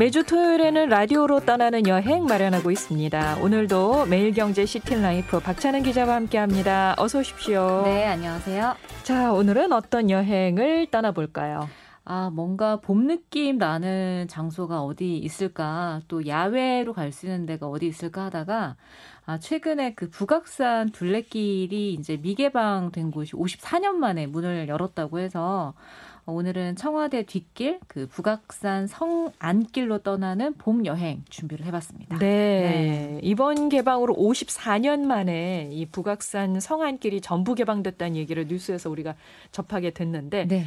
매주 토요일에는 라디오로 떠나는 여행 마련하고 있습니다. 오늘도 매일경제 시티라이프 박찬은 기자와 함께합니다. 어서 오십시오. 네, 안녕하세요. 자, 오늘은 어떤 여행을 떠나볼까요? 아, 뭔가 봄 느낌 나는 장소가 어디 있을까? 또 야외로 갈 수 있는 데가 어디 있을까 하다가 아, 최근에 그 북악산 둘레길이 이제 미개방된 곳이 54년 만에 문을 열었다고 해서 오늘은 청와대 뒷길 그 북악산 성안길로 떠나는 봄 여행 준비를 해봤습니다. 네. 네. 이번 개방으로 54년 만에 이 북악산 성안길이 전부 개방됐다는 얘기를 뉴스에서 우리가 접하게 됐는데 네.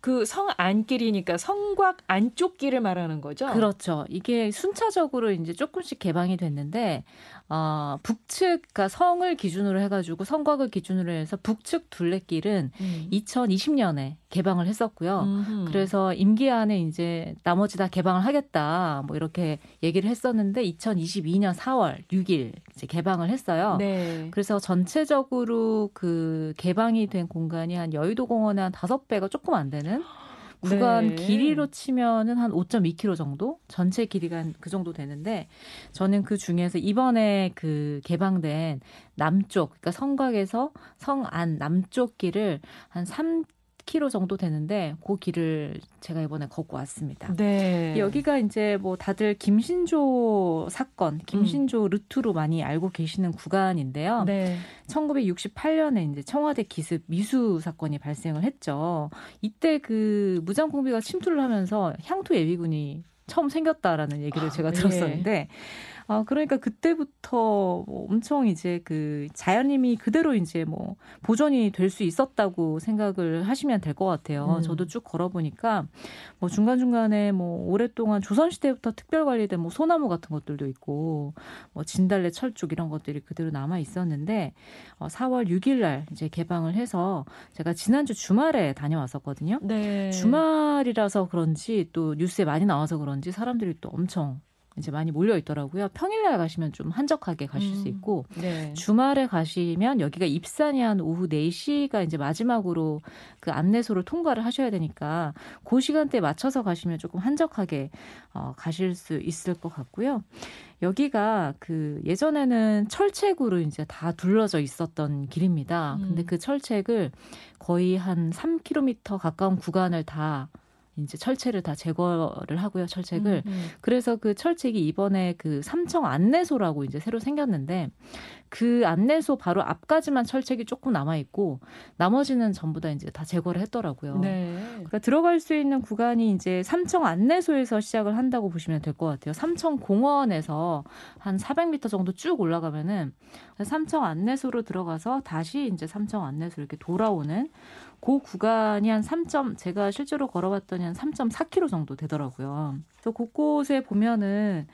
그 성 안길이니까 성곽 안쪽 길을 말하는 거죠? 그렇죠. 이게 순차적으로 이제 조금씩 개방이 됐는데 어, 북측, 그러니까 성을 기준으로 해가지고 성곽을 기준으로 해서 북측 둘레길은 음. 2020년에 개방을 했었고요. 음흠. 그래서 임기 안에 이제 나머지 다 개방을 하겠다, 뭐 이렇게 얘기를 했었는데 2022년 4월 6일 이제 개방을 했어요. 네. 그래서 전체적으로 그 개방이 된 공간이 한 여의도 공원의 한 다섯 배가 조금 안 되는 구간 네. 길이로 치면은 한 5.2km 정도 전체 길이가 그 정도 되는데 저는 그 중에서 이번에 그 개방된 남쪽 그러니까 성곽에서 성안 남쪽 길을 한 3. 10km 정도 되는데 그 길을 제가 이번에 걷고 왔습니다. 네. 여기가 이제 뭐 다들 김신조 사건, 김신조 음. 루트로 많이 알고 계시는 구간인데요. 네. 1968년에 이제 청와대 기습 미수 사건이 발생을 했죠. 이때 그 무장 공비가 침투를 하면서 향토 예비군이 처음 생겼다라는 얘기를 제가 아, 네. 들었었는데 아, 그러니까 그때부터 뭐 엄청 이제 그 자연님이 그대로 이제 뭐 보존이 될 수 있었다고 생각을 하시면 될 것 같아요. 음. 저도 쭉 걸어보니까 뭐 중간중간에 뭐 오랫동안 조선시대부터 특별 관리된 뭐 소나무 같은 것들도 있고 뭐 진달래 철쭉 이런 것들이 그대로 남아 있었는데 어, 4월 6일 날 이제 개방을 해서 제가 지난주 주말에 다녀왔었거든요. 네. 주말이라서 그런지 또 뉴스에 많이 나와서 그런지 사람들이 또 엄청 이제 많이 몰려 있더라고요. 평일날 가시면 좀 한적하게 가실 음, 수 있고 네. 주말에 가시면 여기가 입산이 한 오후 4시가 이제 마지막으로 그 안내소를 통과를 하셔야 되니까 그 시간대에 맞춰서 가시면 조금 한적하게 어, 가실 수 있을 것 같고요. 여기가 그 예전에는 철책으로 이제 다 둘러져 있었던 길입니다. 음. 근데 그 철책을 거의 한 3km 가까운 구간을 다 이제 철책을 다 제거를 하고요, 철책을. 음, 음. 그래서 그 철책이 이번에 그 삼청 안내소라고 이제 새로 생겼는데 그 안내소 바로 앞까지만 철책이 조금 남아 있고 나머지는 전부 다 이제 다 제거를 했더라고요. 네. 그러니까 들어갈 수 있는 구간이 이제 삼청 안내소에서 시작을 한다고 보시면 될 것 같아요. 삼청 공원에서 한 400m 정도 쭉 올라가면은 삼청 안내소로 들어가서 다시 이제 삼청 안내소 이렇게 돌아오는 그 구간이 한 3점 제가 실제로 걸어봤더니 한 3.4km 정도 되더라고요. 그래서 곳곳에 보면은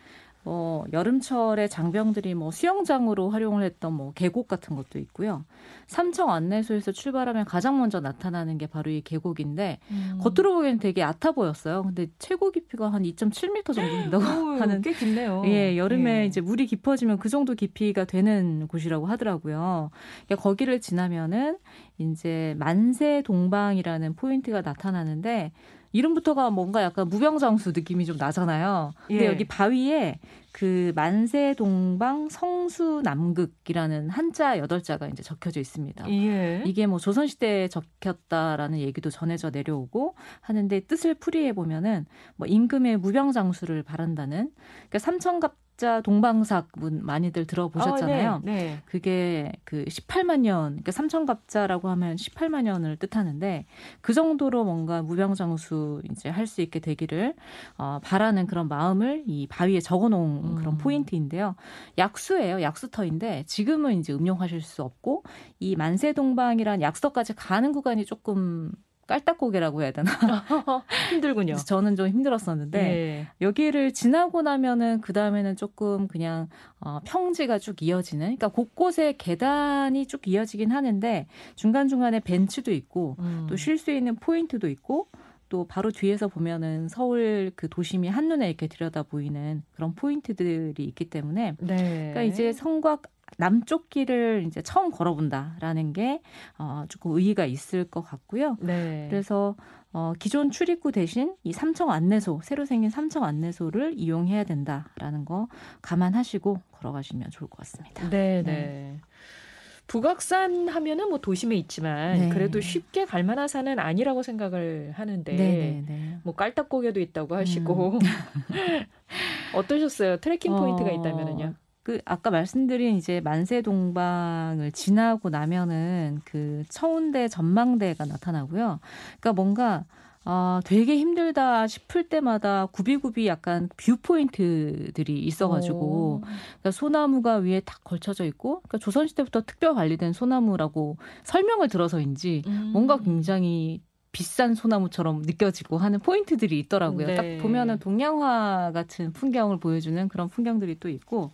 뭐 여름철에 장병들이 뭐 수영장으로 활용을 했던 뭐 계곡 같은 것도 있고요. 삼청 안내소에서 출발하면 가장 먼저 나타나는 게 바로 이 계곡인데 음. 겉으로 보기에는 되게 얕아 보였어요. 근데 최고 깊이가 한 2.7m 정도 된다고 오, 하는 꽤 깊네요. 예, 여름에 예. 이제 물이 깊어지면 그 정도 깊이가 되는 곳이라고 하더라고요. 그러니까 거기를 지나면은 이제 만세 동방이라는 포인트가 나타나는데 이름부터가 뭔가 약간 무병장수 느낌이 좀 나잖아요. 근데 예. 여기 바위에 그 만세 동방 성수 남극이라는 한자 여덟 자가 이제 적혀져 있습니다. 예. 이게 뭐 조선 시대에 적혔다라는 얘기도 전해져 내려오고 하는데 뜻을 풀이해 보면은 뭐 임금의 무병장수를 바란다는 그러니까 삼천갑 자 동방삭 문 많이들 들어보셨잖아요. 어, 네, 네. 그게 그 18만 년, 그러니까 삼천갑자라고 하면 18만 년을 뜻하는데 그 정도로 뭔가 무병장수 이제 할 수 있게 되기를 어, 바라는 그런 마음을 이 바위에 적어놓은 음. 그런 포인트인데요. 약수예요, 약수터인데 지금은 이제 음용하실 수 없고 이 만세동방이란 약수터까지 가는 구간이 조금 깔딱고개라고 해야 되나 힘들군요. 저는 좀 힘들었었는데 네. 여기를 지나고 나면은 그 다음에는 조금 그냥 어, 평지가 쭉 이어지는. 그러니까 곳곳에 계단이 쭉 이어지긴 하는데 중간 중간에 벤치도 있고 음. 또쉴 수 있는 포인트도 있고 또 바로 뒤에서 보면은 서울 그 도심이 한눈에 이렇게 들여다 보이는 그런 포인트들이 있기 때문에 네. 그러니까 이제 성곽 남쪽 길을 이제 처음 걸어본다라는 게 어, 조금 의의가 있을 것 같고요. 네. 그래서 어, 기존 출입구 대신 이 삼청 안내소, 새로 생긴 삼청 안내소를 이용해야 된다라는 거 감안하시고 걸어가시면 좋을 것 같습니다. 네, 네. 북악산 하면은 뭐 도심에 있지만 네. 그래도 쉽게 갈 만한 산은 아니라고 생각을 하는데 네, 네, 뭐 깔딱고개도 있다고 하시고 음. 어떠셨어요? 트레킹 포인트가 어... 있다면은요? 그 아까 말씀드린 이제 만세 동방을 지나고 나면은 그 청운대 전망대가 나타나고요. 그러니까 뭔가 아, 되게 힘들다 싶을 때마다 구비구비 약간 view point들이 있어가지고, 그러니까 소나무가 위에 딱 걸쳐져 있고, 그러니까 조선시대부터 특별 관리된 소나무라고 설명을 들어서인지 음. 뭔가 굉장히 비싼 소나무처럼 느껴지고 하는 포인트들이 있더라고요. 네. 딱 보면은 동양화 같은 풍경을 보여주는 그런 풍경들이 또 있고,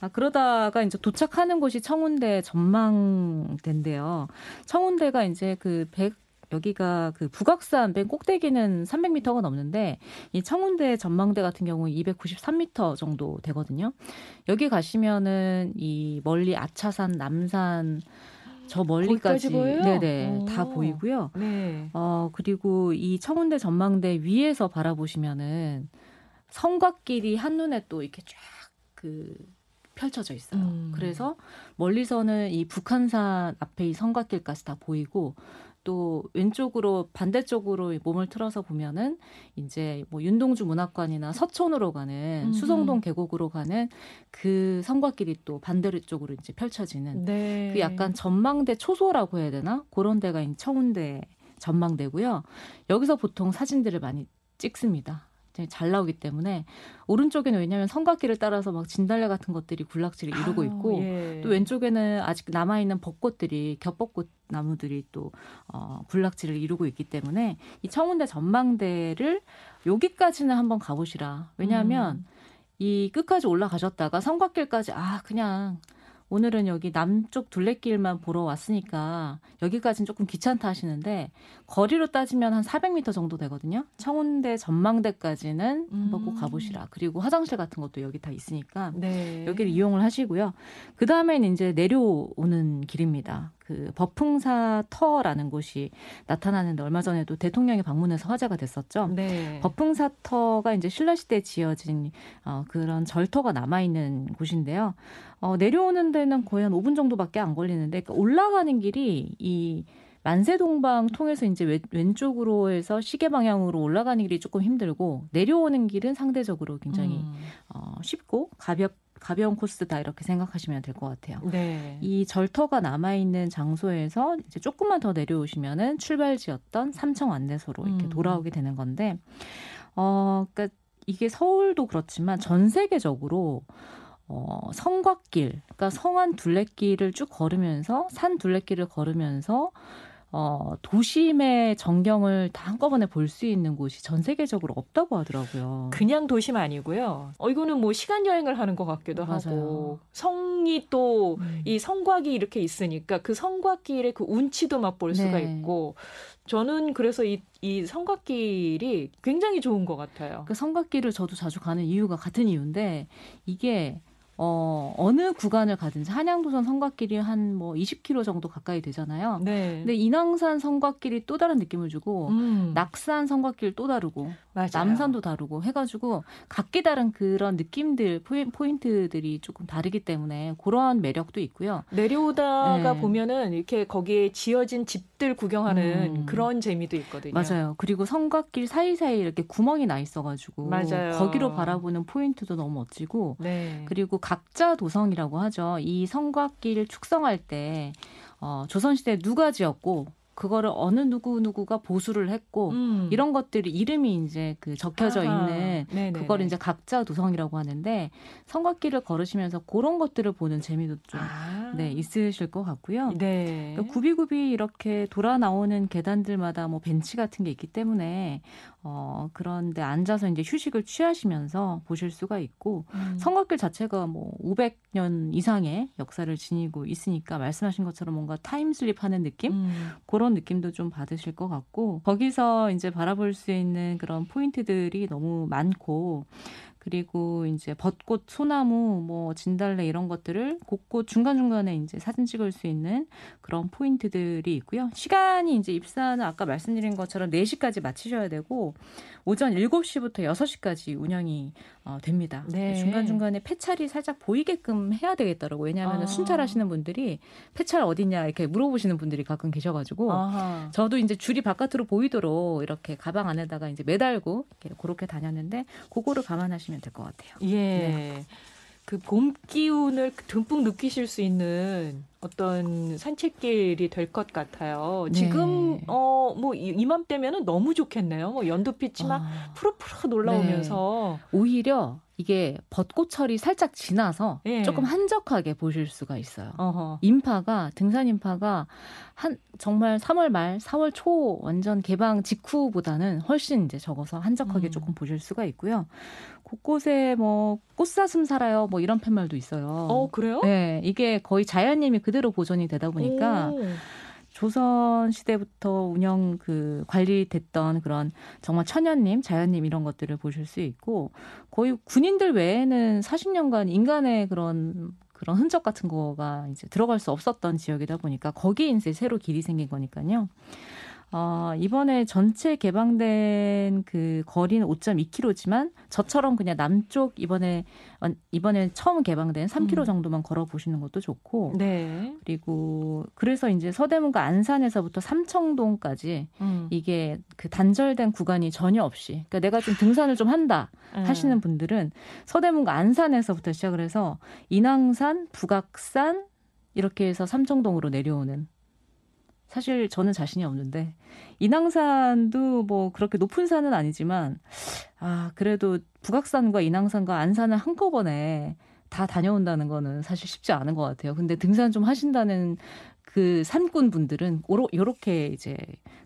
아, 그러다가 이제 도착하는 곳이 청운대 전망대인데요. 청운대가 이제 그 백, 여기가 그 북악산 맨 꼭대기는 300m가 넘는데 이 청운대 전망대 같은 경우는 293m 정도 되거든요. 여기 가시면은 이 멀리 아차산, 남산 저 멀리까지 네네 오. 다 보이고요. 네. 어 그리고 이 청운대 전망대 위에서 바라보시면은 성곽길이 한눈에 또 이렇게 쫙그 펼쳐져 있어요. 음. 그래서 멀리서는 이 북한산 앞에 이 성곽길까지 다 보이고 또 왼쪽으로 반대쪽으로 몸을 틀어서 보면은 이제 뭐 윤동주 문학관이나 서촌으로 가는 음. 수성동 계곡으로 가는 그 성곽길이 또 반대쪽으로 이제 펼쳐지는 네. 그 약간 전망대 초소라고 해야 되나 그런 데가 청운대 전망대고요. 여기서 보통 사진들을 많이 찍습니다. 잘 나오기 때문에 오른쪽에는 왜냐하면 성곽길을 따라서 막 진달래 같은 것들이 군락지를 이루고 있고 아, 예. 또 왼쪽에는 아직 남아 있는 벚꽃들이 겹벚꽃 나무들이 또 어, 군락지를 이루고 있기 때문에 이 청운대 전망대를 여기까지는 한번 가보시라. 왜냐하면 음. 이 끝까지 올라가셨다가 성곽길까지 아 그냥 오늘은 여기 남쪽 둘레길만 보러 왔으니까 여기까지는 조금 귀찮다 하시는데 거리로 따지면 한 400m 정도 되거든요. 청운대 전망대까지는 음. 한번 꼭 가보시라. 그리고 화장실 같은 것도 여기 다 있으니까 네. 여기를 이용을 하시고요. 그 다음에는 이제 내려오는 길입니다. 그 버풍사 터라는 곳이 나타나는데 얼마 전에도 대통령이 방문해서 화제가 됐었죠. 네. 버풍사 터가 이제 신라 시대에 지어진 어, 그런 절터가 남아 있는 곳인데요. 어, 내려오는 데는 거의 한 5분 정도밖에 안 걸리는데 그러니까 올라가는 길이 이 만세동방 통해서 이제 왼쪽으로 해서 시계 방향으로 올라가는 길이 조금 힘들고 내려오는 길은 상대적으로 굉장히 음. 어, 쉽고 가볍 가벼운 코스다 이렇게 생각하시면 될 것 같아요. 네. 이 절터가 남아 있는 장소에서 이제 조금만 더 내려오시면은 출발지였던 삼청 안내소로 이렇게 음. 돌아오게 되는 건데, 어, 그러니까 이게 서울도 그렇지만 전 세계적으로 어, 성곽길, 그러니까 성안 둘레길을 쭉 걸으면서 산 둘레길을 걸으면서 어, 도심의 전경을 다 한꺼번에 볼 수 있는 곳이 전 세계적으로 없다고 하더라고요. 그냥 도심 아니고요. 어, 이거는 뭐 시간 여행을 하는 것 같기도 맞아요. 하고 성이 또이 음. 성곽이 이렇게 있으니까 그 성곽길의 그 운치도 맛볼 네. 수가 있고 저는 그래서 이, 이 성곽길이 굉장히 좋은 것 같아요. 그 성곽길을 저도 자주 가는 이유가 같은 이유인데 이게 어, 어느 구간을 가든지 한양도선 성곽길이 한 뭐 20km 정도 가까이 되잖아요. 네. 근데 인왕산 성곽길이 또 다른 느낌을 주고 음. 낙산 성곽길 또 다르고 맞아요. 남산도 다르고 해가지고 각기 다른 그런 느낌들 포인 트들이 조금 다르기 때문에 그러한 매력도 있고요. 내려오다가 네. 보면은 이렇게 거기에 지어진 집들 구경하는 음. 그런 재미도 있거든요. 맞아요. 그리고 성곽길 사이사이 이렇게 구멍이 나 있어가지고 맞아요. 거기로 바라보는 포인트도 너무 멋지고 네. 그리고 각자 도성이라고 하죠. 이 성곽길 축성할 때 어, 조선시대 누가 지었고 그거를 어느 누구 누구가 보수를 했고 음. 이런 것들이 이름이 이제 그 적혀져 아하. 있는 네네네. 그걸 이제 각자 도성이라고 하는데 성곽길을 걸으시면서 그런 것들을 보는 재미도 좀 아. 네, 있으실 것 같고요. 네. 그러니까 구비구비 이렇게 돌아 나오는 계단들마다 뭐 벤치 같은 게 있기 때문에 어 그런데 앉아서 이제 휴식을 취하시면서 보실 수가 있고 음. 성곽길 자체가 뭐 500년 이상의 역사를 지니고 있으니까 말씀하신 것처럼 뭔가 time slip 하는 느낌 음. 그런 느낌도 좀 받으실 것 같고 거기서 이제 바라볼 수 있는 그런 포인트들이 너무 많고 그리고 이제 벚꽃, 소나무, 뭐 진달래 이런 것들을 곳곳 중간중간에 이제 사진 찍을 수 있는 그런 포인트들이 있고요. 시간이 이제 입사는 아까 말씀드린 것처럼 4시까지 마치셔야 되고 오전 7시부터 6시까지 운영이 어, 됩니다. 네. 중간중간에 폐찰이 살짝 보이게끔 해야 되겠더라고요. 왜냐하면 아. 순찰하시는 분들이 폐찰 어디냐 이렇게 물어보시는 분들이 가끔 계셔가지고 아하. 저도 이제 줄이 바깥으로 보이도록 이렇게 가방 안에다가 이제 매달고 이렇게 그렇게 다녔는데 그거를 감안하시면 될 것 같아요. 예. 네. 그 봄 기운을 듬뿍 느끼실 수 있는 어떤 산책길이 될 것 같아요. 네. 지금 어뭐 이맘때면은 너무 좋겠네요. 뭐 연두빛이 막 아. 푸르푸르 올라오면서 네. 오히려 이게 벚꽃철이 살짝 지나서 예. 조금 한적하게 보실 수가 있어요. 어허. 인파가 등산 인파가 한 정말 3월 말, 4월 초 완전 개방 직후보다는 훨씬 이제 적어서 한적하게 음. 조금 보실 수가 있고요. 곳곳에 뭐 꽃사슴 살아요, 뭐 이런 팻말도 있어요. 어 그래요? 네, 이게 거의 자연님이 그대로 보존이 되다 보니까. 오. 조선 시대부터 운영 그 관리됐던 그런 정말 천연님, 자연님 이런 것들을 보실 수 있고 거의 군인들 외에는 40년간 인간의 그런 그런 흔적 같은 거가 이제 들어갈 수 없었던 지역이다 보니까 거기에 이제 새로 길이 생긴 거니까요. 어, 이번에 전체 개방된 그 거리는 5.2km지만 저처럼 그냥 남쪽 이번에 이번에 처음 개방된 3km 음. 정도만 걸어 보시는 것도 좋고. 네. 그리고 그래서 이제 서대문과 안산에서부터 삼청동까지 음. 이게 그 단절된 구간이 전혀 없이 그러니까 내가 좀 등산을 좀 한다 음. 하시는 분들은 서대문과 안산에서부터 시작을 해서 인왕산, 북악산 이렇게 해서 삼청동으로 내려오는 사실 저는 자신이 없는데 인왕산도 뭐 그렇게 높은 산은 아니지만 아 그래도 북악산과 인왕산과 안산을 한꺼번에 다 다녀온다는 거는 사실 쉽지 않은 것 같아요. 근데 등산 좀 하신다는 그 산꾼 분들은 요렇게 이제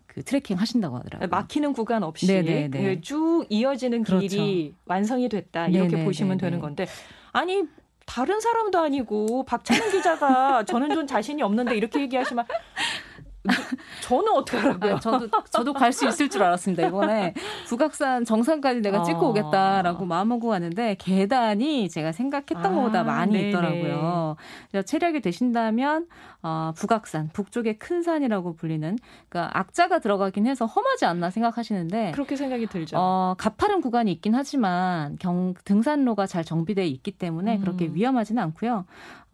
그 트레킹 하신다고 하더라고요. 막히는 구간 없이 네네네. 네, 네. 쭉 이어지는 길이 그렇죠. 완성이 됐다 이렇게 네네네네. 보시면 되는 건데 아니 다른 사람도 아니고 박찬은 기자가 저는 좀 자신이 없는데 이렇게 얘기하시면 저는 어떻게 하라고요? 아, 저도 저도 갈 수 있을 줄 알았습니다. 이번에 북악산 정상까지 내가 찍고 아. 오겠다라고 마음먹고 가는데 계단이 제가 생각했던 아, 것보다 많이 네네. 있더라고요. 체력이 되신다면 어, 북악산 북쪽의 큰 산이라고 불리는 그러니까 악자가 들어가긴 해서 험하지 않나 생각하시는데 그렇게 생각이 들죠. 어, 가파른 구간이 있긴 하지만 경 등산로가 잘 정비되어 있기 때문에 음. 그렇게 위험하지는 않고요.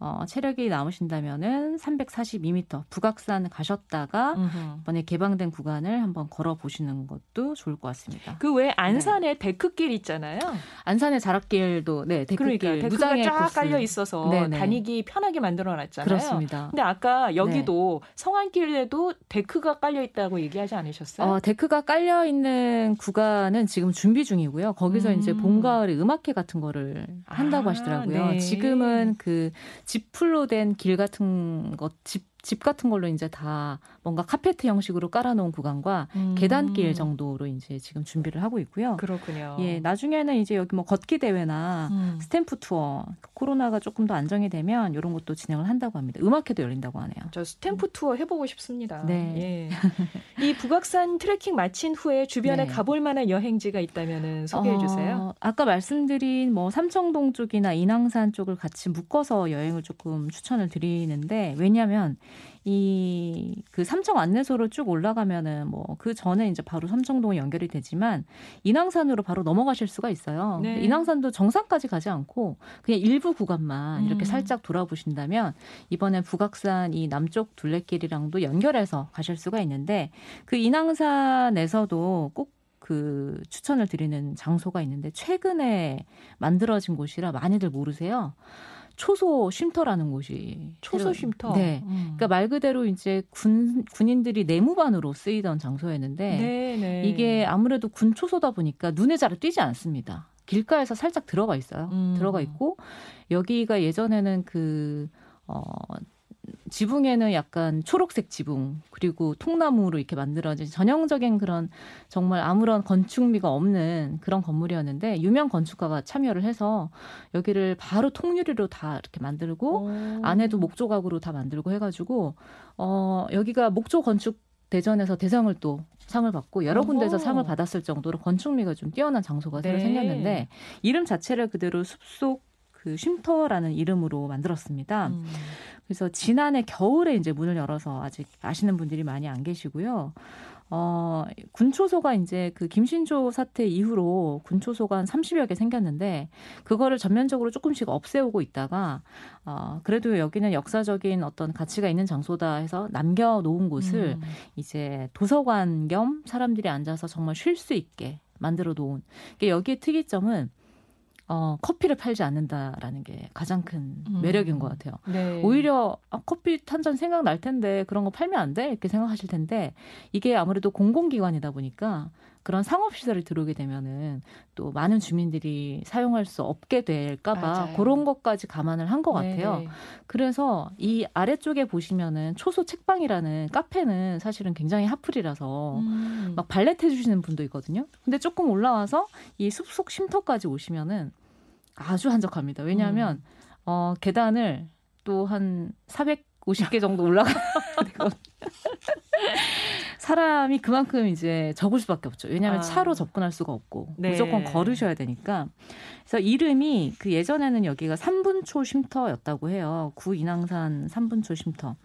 어, 체력이 남으신다면은 342m 북악산 가셨다가 음흠. 이번에 개방된 구간을 한번 걸어 보시는 것도 좋을 것 같습니다. 그 외에 안산에 네. 데크길 있잖아요. 안산의 자락길도 네 데크길 그러니까 무장에 쫙 코스. 깔려 있어서 네네. 다니기 편하게 만들어 놨잖아요. 그렇습니다. 근데 아까 여기도 네. 성안길에도 데크가 깔려 있다고 얘기하지 않으셨어요? 어, 데크가 깔려 있는 구간은 지금 준비 중이고요. 거기서 음. 이제 봄 가을에 음악회 같은 거를 한다고 아, 하시더라고요. 네. 지금은 그 짚풀로 된 길 같은 것, 짚, 짚 같은 걸로 이제 다 뭔가 카페트 형식으로 깔아놓은 구간과 음. 계단길 정도로 이제 지금 준비를 하고 있고요. 그렇군요. 예, 나중에는 이제 여기 뭐 걷기 대회나 음. 스탬프 투어, 코로나가 조금 더 안정이 되면 이런 것도 진행을 한다고 합니다. 음악회도 열린다고 하네요. 저 스탬프 투어 해보고 싶습니다. 네. 예. 이 북악산 트레킹 마친 후에 주변에 네. 가볼 만한 여행지가 있다면 소개해 주세요. 어, 아까 말씀드린 뭐 삼청동 쪽이나 인왕산 쪽을 같이 묶어서 여행을 조금 추천을 드리는데 왜냐하면 이 그 삼청 안내소로 쭉 올라가면은 뭐 그 전에 이제 바로 삼청동이 연결이 되지만 인왕산으로 바로 넘어가실 수가 있어요. 네. 인왕산도 정상까지 가지 않고 그냥 일부 구간만 이렇게 음. 살짝 돌아보신다면 이번에 북악산 이 남쪽 둘레길이랑도 연결해서 가실 수가 있는데 그 인왕산에서도 꼭그 추천을 드리는 장소가 있는데 최근에 만들어진 곳이라 많이들 모르세요. 초소 쉼터라는 곳이 초소 쉼터. 네. 음. 그러니까 말 그대로 이제 군 군인들이 내무반으로 쓰이던 장소였는데 네네. 네. 이게 아무래도 군 초소다 보니까 눈에 잘 띄지 않습니다. 길가에서 살짝 들어가 있어요. 음. 들어가 있고 여기가 예전에는 그 어, 지붕에는 약간 초록색 지붕 그리고 통나무로 이렇게 만들어진 전형적인 그런 정말 아무런 건축미가 없는 그런 건물이었는데 유명 건축가가 참여를 해서 여기를 바로 통유리로 다 이렇게 만들고 오. 안에도 목조각으로 다 만들고 해가지고 어 여기가 목조 건축 대전에서 대상을 또 상을 받고 여러 군데에서 상을 받았을 정도로 건축미가 좀 뛰어난 장소가 새로 네. 생겼는데 이름 자체를 그대로 숲속 그 쉼터라는 이름으로 만들었습니다. 음. 그래서 지난해 겨울에 이제 문을 열어서 아직 아시는 분들이 많이 안 계시고요. 어, 군초소가 이제 그 김신조 사태 이후로 군초소가 한 30여 개 생겼는데 그거를 전면적으로 조금씩 없애오고 있다가 어, 그래도 여기는 역사적인 어떤 가치가 있는 장소다 해서 남겨 놓은 곳을 음. 이제 도서관 겸 사람들이 앉아서 정말 쉴 수 있게 만들어 놓은. 여기에 특이점은 어, 커피를 팔지 않는다라는 게 가장 큰 음. 매력인 것 같아요. 네. 오히려 아, 커피 한 잔 생각날 텐데 그런 거 팔면 안 돼? 이렇게 생각하실 텐데 이게 아무래도 공공기관이다 보니까 그런 상업시설이 들어오게 되면은 또 많은 주민들이 사용할 수 없게 될까봐 맞아요. 그런 것까지 감안을 한 것 같아요. 네 그래서 이 아래쪽에 보시면은 초소 책방이라는 카페는 사실은 굉장히 핫플이라서 음. 막 발렛 해주시는 분도 있거든요. 근데 조금 올라와서 이 숲속 쉼터까지 오시면은 아주 한적합니다. 왜냐하면 음. 어, 계단을 또 한 450개 정도 올라가야 되거든요. 사람이 그만큼 이제 적을 수밖에 없죠. 왜냐하면 아. 차로 접근할 수가 없고 네. 무조건 걸으셔야 되니까. 그래서 이름이 그 예전에는 여기가 3분초 쉼터였다고 해요. 구 인왕산 3분초 쉼터.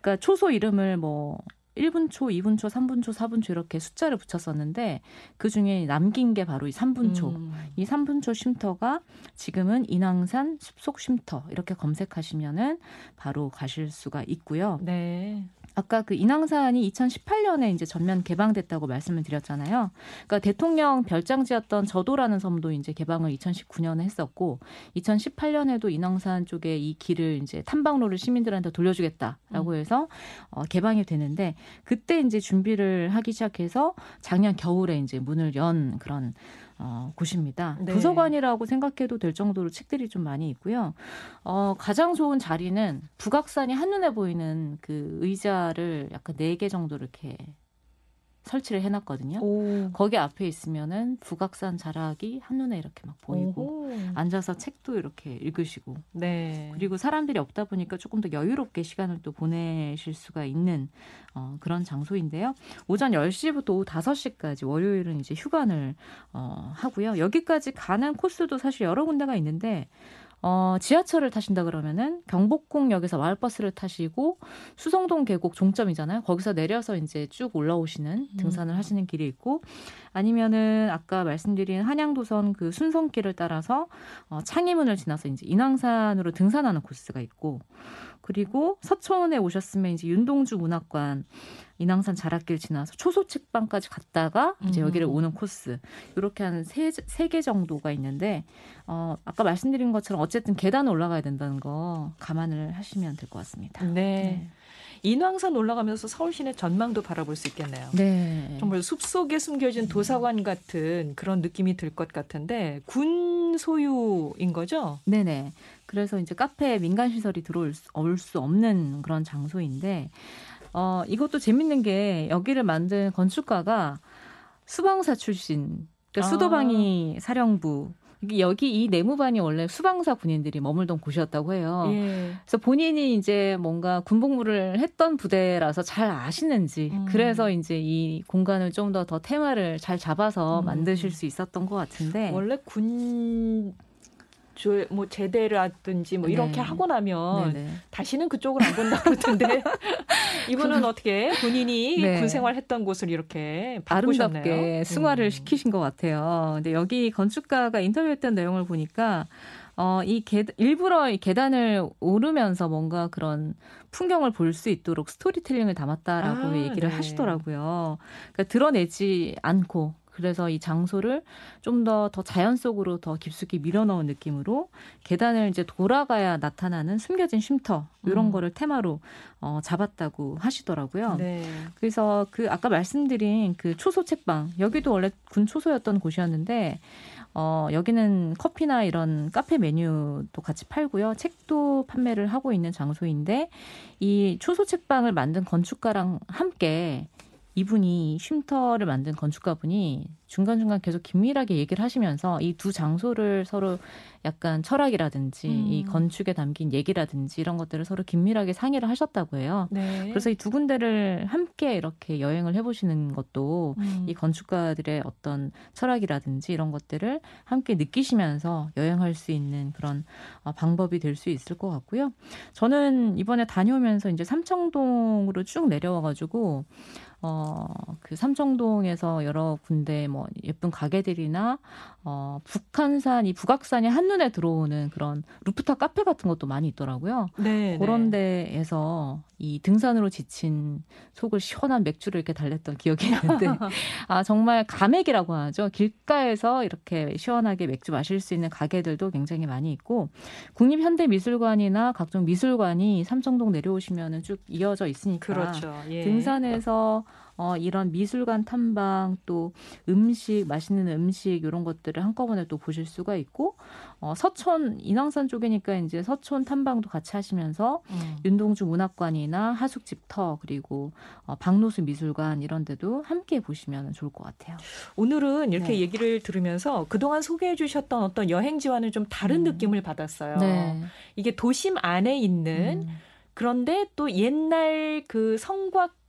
그러니까 초소 이름을 뭐 1분 초, 2분 초, 3분 초, 4분 초 이렇게 숫자를 붙였었는데 그 중에 남긴 게 바로 이 3분 초. 음. 이 3분 초 쉼터가 지금은 인왕산 숲속 쉼터 이렇게 검색하시면은 바로 가실 수가 있고요. 네. 아까 그 인왕산이 2018년에 이제 전면 개방됐다고 말씀을 드렸잖아요. 그러니까 대통령 별장지였던 저도라는 섬도 이제 개방을 2019년에 했었고 2018년에도 인왕산 쪽에 이 길을 이제 탐방로를 시민들한테 돌려주겠다라고 음. 해서 어, 개방이 되는데 그때 이제 준비를 하기 시작해서 작년 겨울에 이제 문을 연 그런 어, 곳입니다. 네. 도서관이라고 생각해도 될 정도로 책들이 좀 많이 있고요. 어, 가장 좋은 자리는 북악산이 한눈에 보이는 그 의자를 약간 네 개 정도 이렇게 설치를 해놨거든요. 오. 거기 앞에 있으면은 북악산 자락이 한눈에 이렇게 막 보이고 오호. 앉아서 책도 이렇게 읽으시고 네. 그리고 사람들이 없다 보니까 조금 더 여유롭게 시간을 또 보내실 수가 있는 어, 그런 장소인데요. 오전 10시부터 오후 5시까지 월요일은 이제 휴관을 어, 하고요. 여기까지 가는 코스도 사실 여러 군데가 있는데 어, 지하철을 타신다 그러면은 경복궁역에서 마을버스를 타시고 수성동 계곡 종점이잖아요. 거기서 내려서 이제 쭉 올라오시는 음. 등산을 하시는 길이 있고 아니면은 아까 말씀드린 한양도선 그 순성길을 따라서 어, 창의문을 지나서 이제 인왕산으로 등산하는 코스가 있고 그리고 서천에 오셨으면 이제 윤동주 문학관 인왕산 자락길 지나서 초소 책방까지 갔다가 이제 여기를 음. 오는 코스 이렇게 한 세 세 개 정도가 있는데 어 아까 말씀드린 것처럼 어쨌든 계단을 올라가야 된다는 거 감안을 하시면 될 것 같습니다. 네. 네. 인왕산 올라가면서 서울 시내 전망도 바라볼 수 있겠네요. 네. 정말 숲속에 숨겨진 도서관 같은 그런 느낌이 들 것 같은데 군 소유인 거죠? 네네. 그래서 이제 카페 민간 시설이 들어올 수, 수 없는 그런 장소인데 어, 이것도 재밌는 게 여기를 만든 건축가가 수방사 출신, 그러니까 아. 수도방위 사령부 여기 이 내무반이 원래 수방사 군인들이 머물던 곳이었다고 해요. 예. 그래서 본인이 이제 뭔가 군복무를 했던 부대라서 잘 아시는지 음. 그래서 이제 이 공간을 좀 더더 테마를 잘 잡아서 음. 만드실 수 있었던 것 같은데 원래 군 뭐 제대를 하든지 뭐 이렇게 네. 하고 나면 네네. 다시는 그쪽을 안 본다 그러던데 이분은 어떻게 본인이 네. 군 생활했던 곳을 이렇게 바꾸셨나요? 아름답게 승화를 음. 시키신 것 같아요. 근데 여기 건축가가 인터뷰했던 내용을 보니까 어, 이 계, 일부러 이 계단을 오르면서 뭔가 그런 풍경을 볼 수 있도록 스토리텔링을 담았다라고 아, 얘기를 네. 하시더라고요. 그러니까 드러내지 않고 그래서 이 장소를 좀더더 자연 속으로 더 깊숙이 밀어넣은 느낌으로 계단을 이제 돌아가야 나타나는 숨겨진 쉼터 이런 음. 거를 테마로 어, 잡았다고 하시더라고요. 네. 그래서 그 아까 말씀드린 그 초소 책방 여기도 원래 군 초소였던 곳이었는데 어, 여기는 커피나 이런 카페 메뉴도 같이 팔고요. 책도 판매를 하고 있는 장소인데 이 초소 책방을 만든 건축가랑 함께 이분이 쉼터를 만든 건축가분이 중간중간 계속 긴밀하게 얘기를 하시면서 이 두 장소를 서로 약간 철학이라든지 음. 이 건축에 담긴 얘기라든지 이런 것들을 서로 긴밀하게 상의를 하셨다고 해요. 네. 그래서 이 두 군데를 함께 이렇게 여행을 해보시는 것도 음. 이 건축가들의 어떤 철학이라든지 이런 것들을 함께 느끼시면서 여행할 수 있는 그런 어, 방법이 될 수 있을 것 같고요. 저는 이번에 다녀오면서 이제 삼청동으로 쭉 내려와가지고 어, 그 삼청동에서 여러 군데 뭐 예쁜 가게들이나 어, 북한산, 이 북악산이 한눈에 들어오는 그런 루프탑 카페 같은 것도 많이 있더라고요. 네. 그런 네. 데에서 이 등산으로 지친 속을 시원한 맥주를 이렇게 달랬던 기억이 있는데 아, 정말 감액이라고 하죠. 길가에서 이렇게 시원하게 맥주 마실 수 있는 가게들도 굉장히 많이 있고 국립현대미술관이나 각종 미술관이 삼청동 내려오시면은 쭉 이어져 있으니까 그렇죠. 예. 등산에서 어, 이런 미술관 탐방 또 음식 맛있는 음식 이런 것들을 한꺼번에 또 보실 수가 있고 어, 서촌 인왕산 쪽이니까 이제 서촌 탐방도 같이 하시면서 음. 윤동주 문학관이나 하숙집터 그리고 어, 박노수 미술관 이런 데도 함께 보시면 좋을 것 같아요. 오늘은 이렇게 네. 얘기를 들으면서 그동안 소개해 주셨던 어떤 여행지와는 좀 다른 음. 느낌을 받았어요. 네. 이게 도심 안에 있는 음. 그런데 또 옛날 그 성곽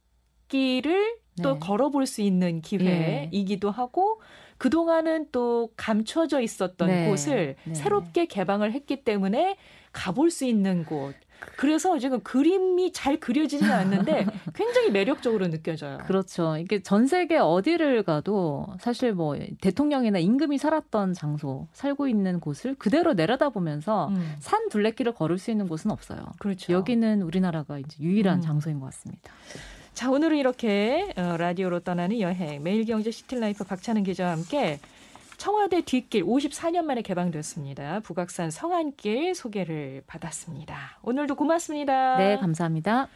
길을 또 네. 걸어볼 수 있는 기회이기도 네. 하고 그동안은 또 감춰져 있었던 네. 곳을 네. 새롭게 개방을 했기 때문에 가볼 수 있는 곳. 그래서 지금 그림이 잘 그려지지는 않는데 굉장히 매력적으로 느껴져요. 그렇죠. 이게 전 세계 어디를 가도 사실 뭐 대통령이나 임금이 살았던 장소, 살고 있는 곳을 그대로 내려다보면서 음. 산 둘레길을 걸을 수 있는 곳은 없어요. 그렇죠. 여기는 우리나라가 이제 유일한 음. 장소인 것 같습니다. 자, 오늘은 이렇게 어, 라디오로 떠나는 여행 매일경제 시티라이프 박찬은 기자와 함께 청와대 뒷길 54년 만에 개방됐습니다. 북악산 성안길 소개를 받았습니다. 오늘도 고맙습니다. 네, 감사합니다.